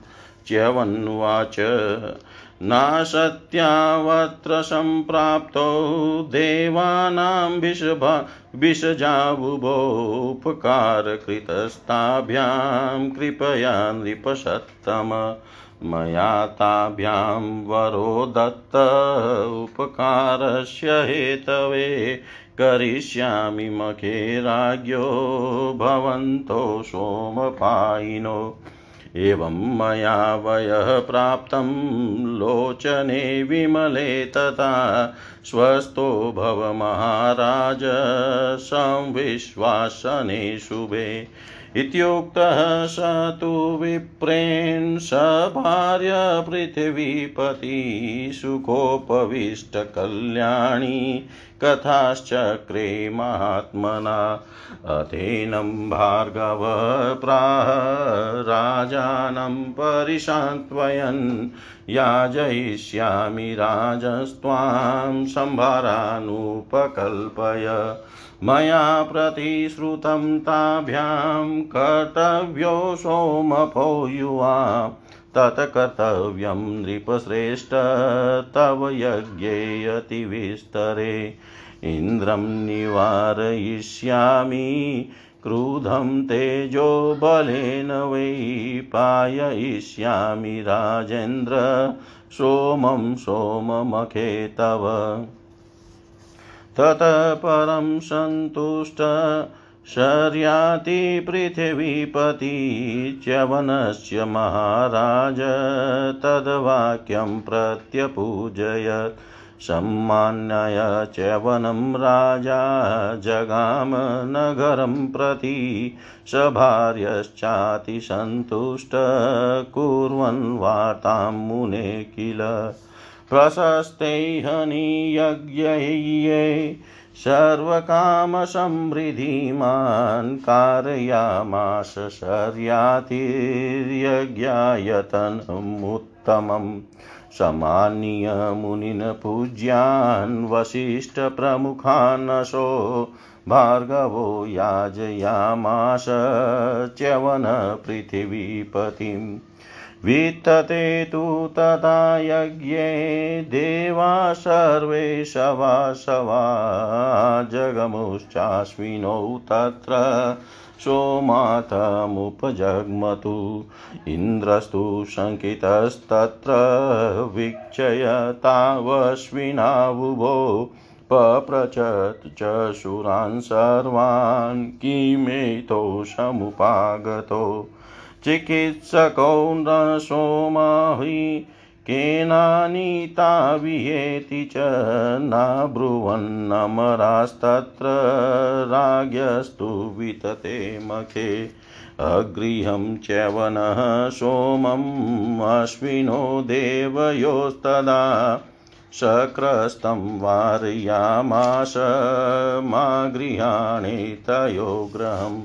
च्यवन्वाच नासत्यावत्र सम्प्राप्तो देवानां विषभा विषजाबुभोपकारकृतस्ताभ्यां कृपया नृपसत्तम मया ताभ्यां वरो दत्त उपकारस्य हेतवे करिष्यामि मखे राज्ञो भवन्तो सोमपायिनो। एवं मया वयः प्राप्तं लोचने विमले तथा स्वस्थो भव महाराज संविश्वासने शुभे। इत्युक्तः स तु विप्रेन् स भार्य पृथिवीपति सुखोपविष्टकल्याणी कथाश्चक्रे महात्मना। अथेनं भार्गव प्राह राजानं परिसान्त्वयन् याजयिष्यामि राजस्त्वां सम्भारानुपकल्पय। मया प्रतिश्रुतं ताभ्यां कर्तव्यो सोमपो युवा। तत्कर्तव्यं नृपश्रेष्ठ तव यज्ञे अतिविस्तरे। इन्द्रं निवारयिष्यामि क्रुधं तेजो बलेन वै पाययिष्यामि राजेन्द्र। सोमं सोममखे तव। ततः परं सन्तुष्ट शर्याति च्यवनस्य महाराज, तद्वाक्यं प्रत्यपूजयत् सम्मान्य च्यवनं राजा, जगाम नगरं प्रति स भार्यश्चातिसन्तुष्ट कुर्वन् वार्तां मुने किल। प्रशस्ते हनियज्ञये सर्वकामसमृद्धिमान् कारयामास शर्यातिर्यज्ञायतनमुत्तमम् समानीय मुनिन् पूज्यान् वसिष्ठप्रमुखानशो भार्गवो याजयामास च्यवनपृथिवीपतिम् वित्तते तु तथा यज्ञे देवा सर्वे शवाशवा जगमुश्चाश्विनौ तत्र सोमाथमुपजग्मतु इन्द्रस्तु शङ्कितस्तत्र वीक्षय तावश्विनावुभो पप्रचत् च सुरान् सर्वान् किमेतो समुपागतो चिकित्सको न सोमाहि केनानीता विहेति च नाब्रुवन्नमरास्तत्र राज्ञस्तु वितते मखे। अगृहं च्यवनः सोमम् अश्विनो देवयोस्तदा सक्रस्तं वारयामास मा गृहाणे तयो गृहम्।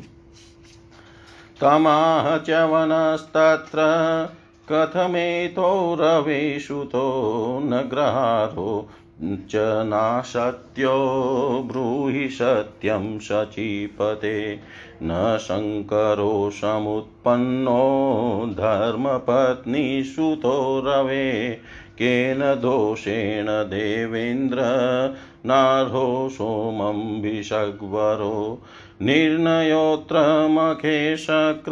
कामाः च्यवनस्तत्र कथमेतो रवेशुतो न ग्रहारो च नाशत्यो ब्रूहि सत्यं शचीपते न शङ्करो समुत्पन्नो धर्मपत्नीसुतो रवे। केन दोषेण देवेन्द्र नार्हो सोमं विषग्वरो। निर्णयोऽत्र मखेशक्र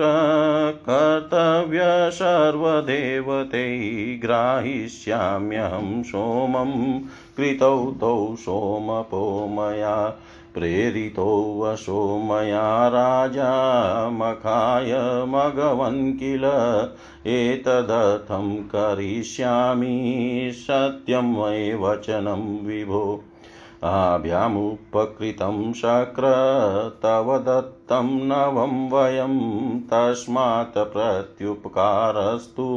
कर्तव्य सर्वदेवतै ग्राहिष्याम्यहं सोमं कृतौ तौ सोमपो मया, प्रेरितो मया राजा मखाय मघवन् किल, एतदर्थं करिष्यामि सत्यं मयि वचनं विभो। आभ्यामुपकृतं शक्र, तव दत्तं नवं वयं तस्मात् प्रत्युपकारस्तु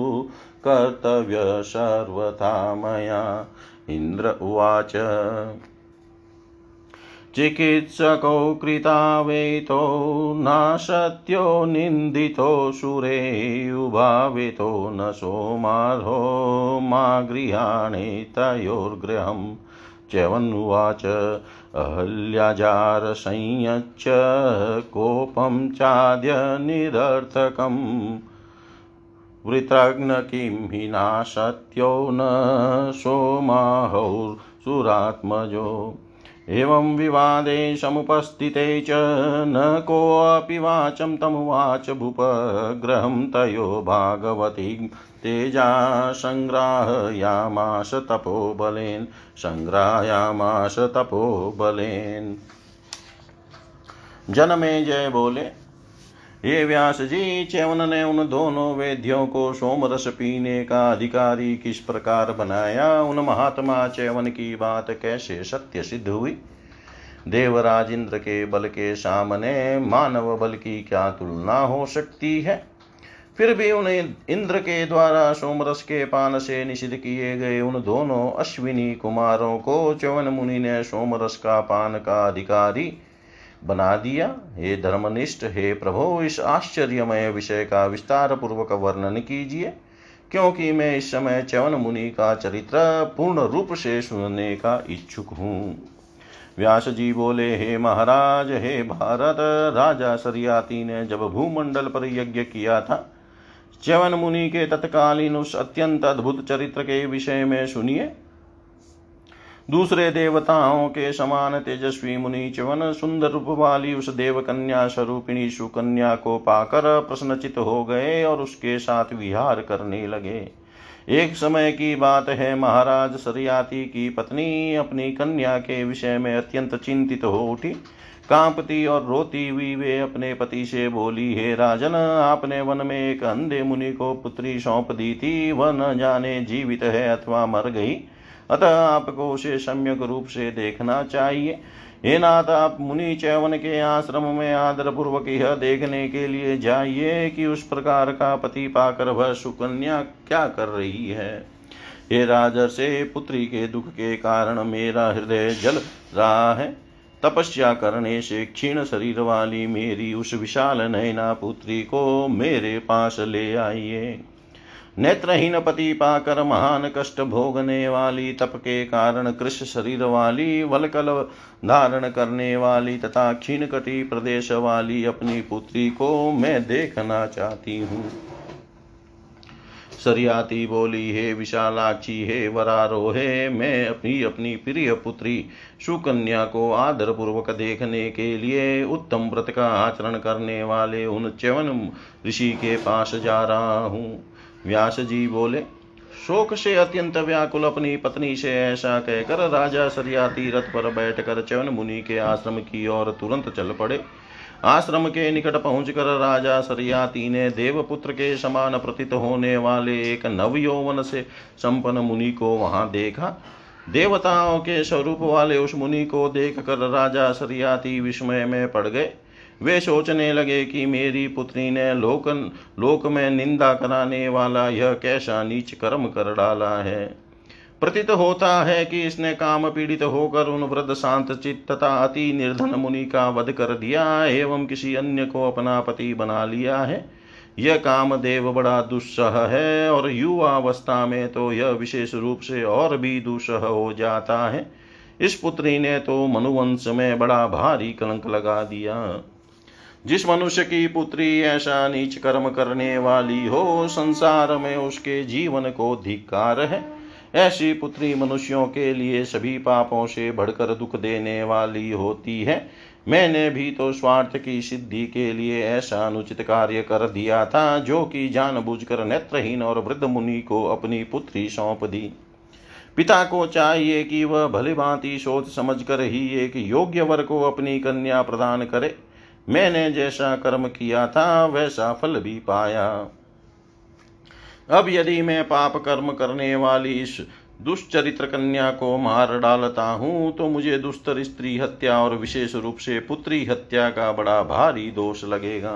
कर्तव्य सर्वथा मया। इन्द्र उवाच। चिकित्सको कृतावेतो नाशत्यो निन्दितो सुरे उभावितो न सोमार्हो मा गृहाणे तयोर्गृहम् च्यवन्नुवाच अहल्याजारसंयच्च कोपं चाद्य निरर्थकम्। वृत्रघ्न किं हि न सोमाहौर्सुरात्मजो। एवं विवादे समुपस्थिते च न कोऽपि वाचं तमुवाच भूपग्रहं तयो भागवती। तेजा सङ्ग्राहयामास तपोबलेन सङ्ग्राहयामास तपोबलेन। जनमे जय बोले ये व्यास जी च्यवन ने उन दोनों वेद्यों को सोमरस पीने का अधिकारी किस प्रकार बनाया? उन महात्मा च्यवन की बात कैसे सत्य सिद्ध हुई? देवराज इंद्र के बल के सामने मानव बल की क्या तुलना हो सकती है? फिर भी उन्हें इंद्र के द्वारा सोमरस के पान से निषिद्ध किए गए उन दोनों अश्विनी कुमारों को चवन मुनि ने सोमरस का पान का अधिकारी बना दिया। हे धर्मनिष्ठ, हे प्रभु, इस आश्चर्यमय विषय का विस्तार पूर्वक वर्णन कीजिए, क्योंकि मैं इस समय च्यवन मुनि का चरित्र पूर्ण रूप से सुनने का इच्छुक हूँ। व्यास जी बोले, हे महाराज, हे भारत, राजा सरियाती ने जब भूमंडल पर यज्ञ किया था च्यवन मुनि के तत्कालीन उस अत्यंत अद्भुत चरित्र के विषय में सुनिए। दूसरे देवताओं के समान तेजस्वी मुनि च्यवन सुंदर रूप वाली उस देव कन्या स्वरूपिणी सुकन्या को पाकर प्रश्नचित हो गए और उसके साथ विहार करने लगे। एक समय की बात है, महाराज सरियाती की पत्नी अपनी कन्या के विषय में अत्यंत चिंतित हो उठी। कांपती और रोती हुई वे अपने पति से बोली, हे राजन, आपने वन में एक अंधे मुनि को पुत्री सौंप दी थी। वह न जाने जीवित है अथवा मर गई। अतः आपको उसे सम्यक रूप से देखना चाहिए। हे नाथ, आप मुनि चैवन के आश्रम में आदर पूर्वक यह देखने के लिए जाइए कि उस प्रकार का पति पाकर वह सुकन्या क्या कर रही है। हे राजर से पुत्री के दुख के कारण मेरा हृदय जल रहा है। तपस्या करने से क्षीण शरीर वाली मेरी उस विशाल नयना पुत्री को मेरे पास ले आइए। नेत्रहीन पति पाकर महान कष्ट भोगने वाली, तप के कारण कृष शरीर वाली वलकल धारण करने वाली तथा क्षीण कटी प्रदेश वाली अपनी पुत्री को मैं देखना चाहती हूँ। सरियाती बोली, हे विशालाक्षी, हे वरारोहे मैं अपनी अपनी प्रिय पुत्री सुकन्या को आदर पूर्वक देखने के लिए उत्तम व्रत का आचरण करने वाले उन च्यवन ऋषि के पास जा रहा हूँ। व्यास जी बोले, शोक से अत्यंत व्याकुल अपनी पत्नी से ऐसा कहकर राजा सरियाती रथ पर बैठकर च्यवन मुनि के आश्रम की ओर तुरंत चल पड़े। आश्रम के निकट पहुंचकर राजा सरियाती ने देवपुत्र के समान प्रतीत होने वाले एक नव यौवन से संपन्न मुनि को वहाँ देखा। देवताओं के स्वरूप वाले उस मुनि को देख कर राजा सरियाती विस्मय में पड़ गए। वे सोचने लगे कि मेरी पुत्री ने लोकन लोक में निंदा कराने वाला यह कैसा नीच कर्म कर डाला है। प्रतीत होता है कि इसने काम पीड़ित होकर उन वृद्ध शांत चित्त तथा अति निर्धन मुनि का वध कर दिया एवं किसी अन्य को अपना पति बना लिया है। यह काम देव बड़ा दुस्सह है और युवा अवस्था में तो यह विशेष रूप से और भी दुस्सह हो जाता है। इस पुत्री ने तो मनुवंश में बड़ा भारी कलंक लगा दिया। जिस मनुष्य की पुत्री ऐसा नीच कर्म करने वाली हो, संसार में उसके जीवन को धिकार है। ऐसी पुत्री मनुष्यों के लिए सभी पापों से बढ़कर दुख देने वाली होती है। मैंने भी तो स्वार्थ की सिद्धि के लिए ऐसा अनुचित कार्य कर दिया था, जो कि जानबूझकर नेत्रहीन और वृद्ध मुनि को अपनी पुत्री सौंप दी। पिता को चाहिए कि वह भली भांति सोच समझ कर ही एक योग्य वर को अपनी कन्या प्रदान करे। मैंने जैसा कर्म किया था, वैसा फल भी पाया। अब यदि मैं पाप कर्म करने वाली इस दुष्चरित्र कन्या को मार डालता हूँ तो मुझे दुष्तर स्त्री हत्या और विशेष रूप से पुत्री हत्या का बड़ा भारी दोष लगेगा।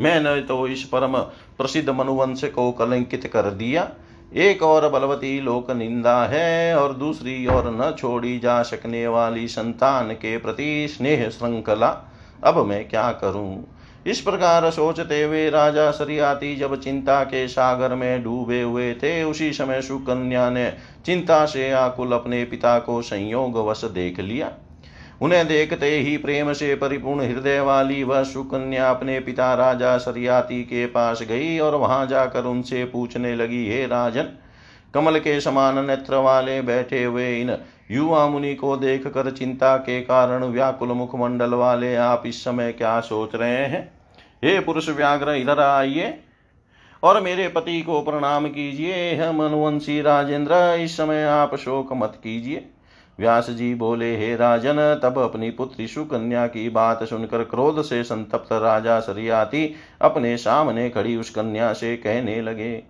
मैंने तो इस परम प्रसिद्ध मनुवंश को कलंकित कर दिया। एक और बलवती लोक निंदा है और दूसरी और न छोड़ी जा सकने वाली संतान के प्रति स्नेह श्रृंखला। अब मैं क्या करूँ? इस प्रकार सोचते हुए राजा सरियाती जब चिंता के सागर में डूबे हुए थे, उसी समय सुकन्या ने चिंता से आकुल अपने पिता को संयोग वश देख लिया। उन्हें देखते ही प्रेम से परिपूर्ण हृदय वाली वह सुकन्या अपने पिता राजा सरियाती के पास गई और वहाँ जाकर उनसे पूछने लगी, हे राजन, कमल के समान नेत्र वाले बैठे हुए इन युवा मुनि को देख कर चिंता के कारण व्याकुल मुखमंडल वाले आप इस समय क्या सोच रहे हैं? हे पुरुष व्याघ्र, इधर आइए और मेरे पति को प्रणाम कीजिए। हम मनुवंशी राजेंद्र, इस समय आप शोक मत कीजिए। व्यास जी बोले, हे राजन, तब अपनी पुत्री सुकन्या की बात सुनकर क्रोध से संतप्त राजा सरियाती अपने सामने खड़ी उस कन्या से कहने लगे।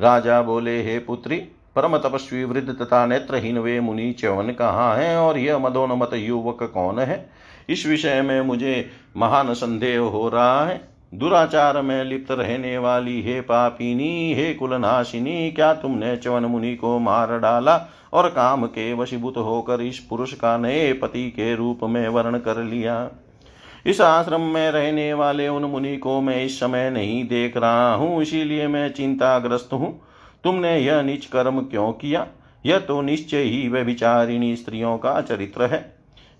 राजा बोले, हे पुत्री, परम तपस्वी वृद्ध तथा नेत्रहीन वे मुनि च्यवन कहाँ हैं और यह मदोन्मत युवक कौन है? इस विषय में मुझे महान संदेह हो रहा है। दुराचार में लिप्त रहने वाली, हे पापिनी, हे कुलनाशिनी, क्या तुमने चवन मुनि को मार डाला और काम के वशीभूत होकर इस पुरुष का नए पति के रूप में वर्ण कर लिया? इस आश्रम में रहने वाले उन मुनि को मैं इस समय नहीं देख रहा हूँ, इसीलिए मैं चिंताग्रस्त हूँ। तुमने यह नीच कर्म क्यों किया? यह तो निश्चय ही व्यभिचारिणी स्त्रियों का चरित्र है।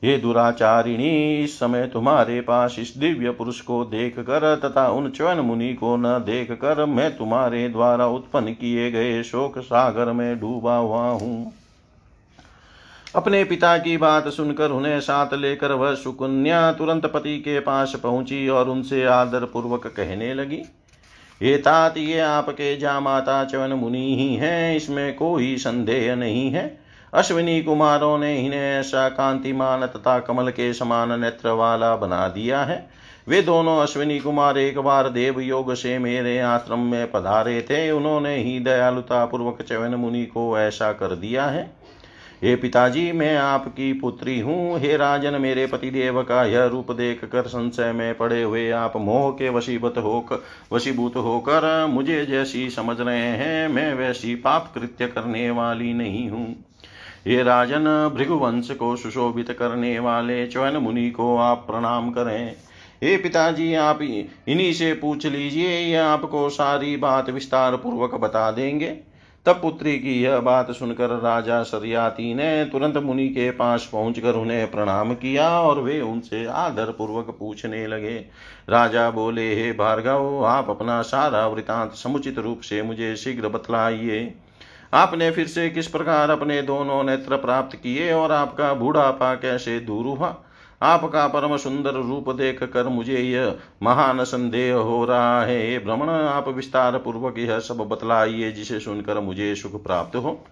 ये दुराचारिणी, इस समय तुम्हारे पास इस दिव्य पुरुष को देख कर तथा उन च्वन मुनि को न देख कर मैं तुम्हारे द्वारा उत्पन्न किए गए शोक सागर में डूबा हुआ हूँ। अपने पिता की बात सुनकर उन्हें साथ लेकर वह सुकन्या तुरंत पति के पास पहुँची और उनसे आदर पूर्वक कहने लगी ये तात, ये आपके जामाता चवन मुनि ही हैं, इसमें कोई संदेह नहीं है। अश्विनी कुमारों ने इन्हें ऐसा कांतिमान तथा कमल के समान नेत्र वाला बना दिया है। वे दोनों अश्विनी कुमार एक बार देव योग से मेरे आश्रम में पधारे थे। उन्होंने ही दयालुता पूर्वक चवन मुनि को ऐसा कर दिया है। हे पिताजी, मैं आपकी पुत्री हूँ। हे राजन, मेरे पतिदेव का यह रूप देख कर संशय में पड़े हुए आप मोह के वशीभूत होकर वशीभूत होकर मुझे जैसी समझ रहे हैं, मैं वैसी पाप कृत्य करने वाली नहीं हूँ। हे राजन, भृगुवंश को सुशोभित करने वाले चवन मुनि को आप प्रणाम करें। हे पिताजी, आप इन्हीं से पूछ लीजिए, ये आपको सारी बात विस्तार पूर्वक बता देंगे। तब पुत्री की यह बात सुनकर राजा सरियाती ने तुरंत मुनि के पास पहुंचकर उन्हें प्रणाम किया और वे उनसे आदर पूर्वक पूछने लगे। राजा बोले, हे भार्गव, आप अपना सारा वृतांत समुचित रूप से मुझे शीघ्र बतलाइए। आपने फिर से किस प्रकार अपने दोनों नेत्र प्राप्त किए और आपका बूढ़ापा कैसे दूर हुआ? आपका परम सुंदर रूप देख कर मुझे यह महान संदेह हो रहा है। भ्रमण आप विस्तार पूर्वक यह सब बतलाइए जिसे सुनकर मुझे सुख प्राप्त हो।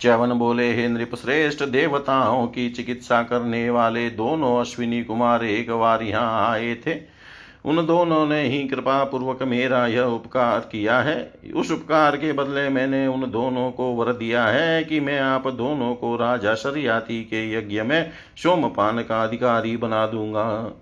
चैवन बोले, हे नृप श्रेष्ठ देवताओं की चिकित्सा करने वाले दोनों अश्विनी कुमार एक बार यहाँ आए थे। उन दोनों ने ही कृपा पूर्वक मेरा यह उपकार किया है। उस उपकार के बदले मैंने उन दोनों को वर दिया है कि मैं आप दोनों को राजा सरियाती के यज्ञ में सोमपान का अधिकारी बना दूँगा।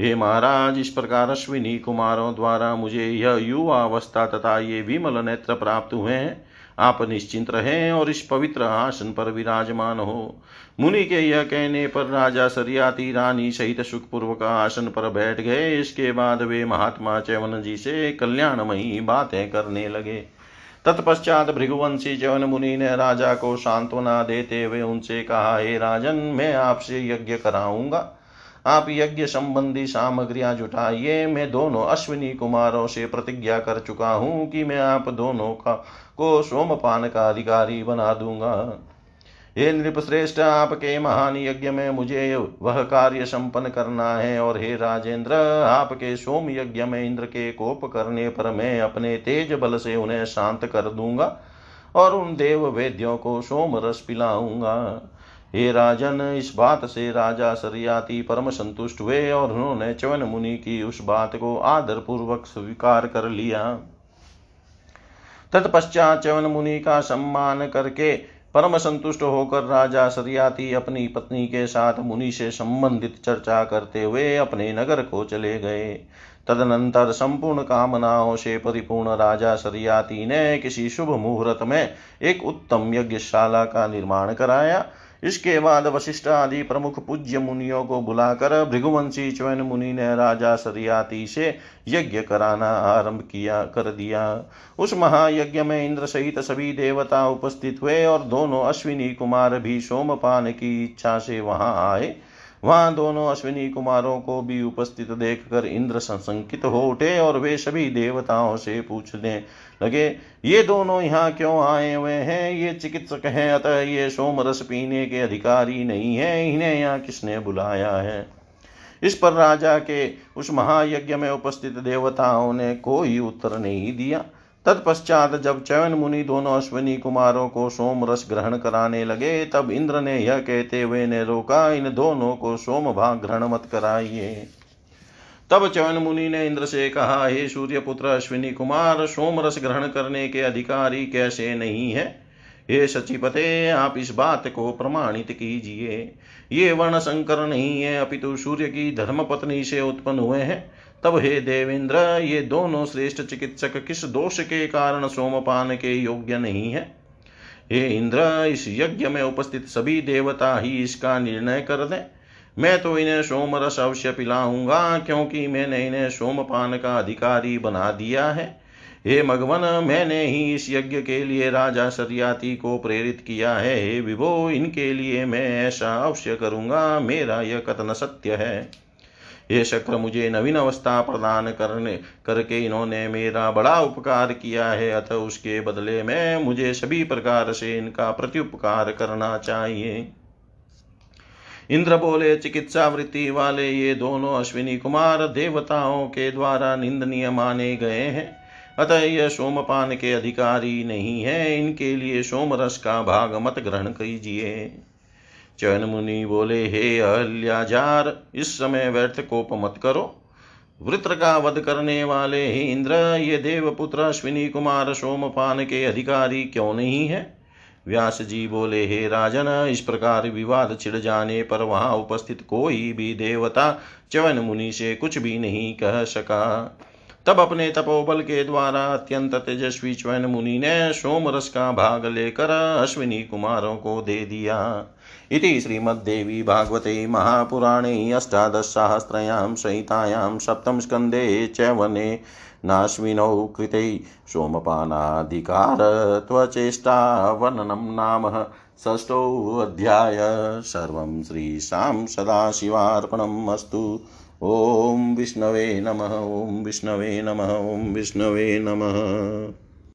हे महाराज, इस प्रकार अश्विनी कुमारों द्वारा मुझे यह युवा अवस्था तथा ये विमल नेत्र प्राप्त हुए हैं। आप निश्चिंत रहें और इस पवित्र आसन पर विराजमान हो। मुनि के यह कहने पर राजा सरियाती रानी सहित सुखपूर्वक आसन पर बैठ गए। इसके बाद वे महात्मा चैवन जी से कल्याणमयी बातें करने लगे। तत्पश्चात भृगुवंशी चवन मुनि ने राजा को सांत्वना देते हुए उनसे कहा, हे राजन, मैं आपसे यज्ञ कराऊँगा। आप यज्ञ संबंधी सामग्रियाँ जुटाइए। मैं दोनों अश्विनी कुमारों से प्रतिज्ञा कर चुका हूँ कि मैं आप दोनों का, को सोमपान का अधिकारी बना दूँगा। हे नृपश्रेष्ठ, आपके महान यज्ञ में मुझे वह कार्य संपन्न करना है और हे राजेंद्र, आपके सोम यज्ञ में इंद्र के कोप करने पर मैं अपने तेज बल से उन्हें शांत कर दूँगा और उन देव वेद्यों को सोम रस पिलाऊँगा। हे राजन, इस बात से राजा सरियाती परम संतुष्ट हुए और उन्होंने चवन मुनि की उस बात को आदर पूर्वक स्वीकार कर लिया। तत्पश्चात चवन मुनि का सम्मान करके परम संतुष्ट होकर राजा सरियाती अपनी पत्नी के साथ मुनि से संबंधित चर्चा करते हुए अपने नगर को चले गए। तदनंतर संपूर्ण कामनाओं से परिपूर्ण राजा सरियाती ने किसी शुभ मुहूर्त में एक उत्तम यज्ञशाला का निर्माण कराया इसके बाद वशिष्ठ आदि प्रमुख पूज्य मुनियों को बुलाकर भृगुवंशी च्वन मुनि ने राजा सरियाती से यज्ञ कराना आरंभ किया, कर दिया। उस महायज्ञ में इंद्र सहित सभी देवता उपस्थित हुए और दोनों अश्विनी कुमार भी सोमपान की इच्छा से वहाँ आए। वहाँ दोनों अश्विनी कुमारों को भी उपस्थित देखकर इंद्र संशंकित हो उठे और वे सभी देवताओं से पूछने लगे, ये दोनों यहाँ क्यों आए हुए हैं? ये चिकित्सक हैं, अतः ये सोम रस पीने के अधिकारी नहीं है। इन्हें यहाँ किसने बुलाया है? इस पर राजा के उस महायज्ञ में उपस्थित देवताओं ने कोई उत्तर नहीं दिया। तत्पश्चात जब चयन मुनि दोनों अश्विनी कुमारों को सोम रस ग्रहण कराने लगे, तब इंद्र ने यह कहते हुए ने रोका, इन दोनों को सोम भाग ग्रहण मत कराइए। तब चवन मुनि ने इंद्र से कहा, हे सूर्य पुत्र अश्विनी कुमार सोम रस ग्रहण करने के अधिकारी कैसे नहीं है? हे सचिपते, आप इस बात को प्रमाणित कीजिए। ये वर्ण संकर नहीं है, अपितु सूर्य की धर्म पत्नी से उत्पन्न हुए हैं। तब हे देवेंद्र, ये दोनों श्रेष्ठ चिकित्सक किस दोष के कारण सोमपान के योग्य नहीं है? हे इंद्र, इस यज्ञ में उपस्थित सभी देवता ही इसका निर्णय कर दें। मैं तो इन्हें सोम रस अवश्य पिलाऊँगा, क्योंकि मैंने इन्हें सोमपान का अधिकारी बना दिया है। हे मगवन, मैंने ही इस यज्ञ के लिए राजा सरियाती को प्रेरित किया है। हे विभो, इनके लिए मैं ऐसा अवश्य करूँगा, मेरा यह कथन सत्य है। ये शक्र, मुझे नवीन अवस्था प्रदान करने, करके इन्होंने मेरा बड़ा उपकार किया है। अतः उसके बदले में मुझे सभी प्रकार से इनका प्रत्युपकार करना चाहिए। इंद्र बोले चिकित्सा वृत्ति वाले ये दोनों अश्विनी कुमार देवताओं के द्वारा निंदनीय माने गए हैं। अतः यह सोमपान के अधिकारी नहीं है। इनके लिए सोमरस का भाग मत ग्रहण कीजिए। चयन मुनि बोले, हे अहल्याजार इस समय व्यर्थ कोप मत करो। वृत्र का वध करने वाले ही इंद्र, ये देवपुत्र अश्विनी कुमार सोमपान के अधिकारी क्यों नहीं है? व्यास जी बोले, हे राजन, इस प्रकार विवाद छिड़ जाने पर वहाँ उपस्थित कोई भी देवता चवन मुनि से कुछ भी नहीं कह सका। तब अपने तपोबल के द्वारा अत्यंत तेजस्वी चवन मुनि ने सोम रस का भाग लेकर अश्विनी कुमारों को दे दिया। इति श्रीमद्देवी भागवते महापुराणे अष्टादशसाहस्रयां संहितायां सप्तमस्कन्धे च्यवने नाश्विनौ कृते सोमपानाधिकारत्वचेष्टावर्णनं नाम षष्ठोऽध्याय सर्वं श्रीशां सदाशिवार्पणम् अस्तु। ॐ विष्णवे नमः, ॐ विष्णवे नमः, ॐ विष्णवे नमः।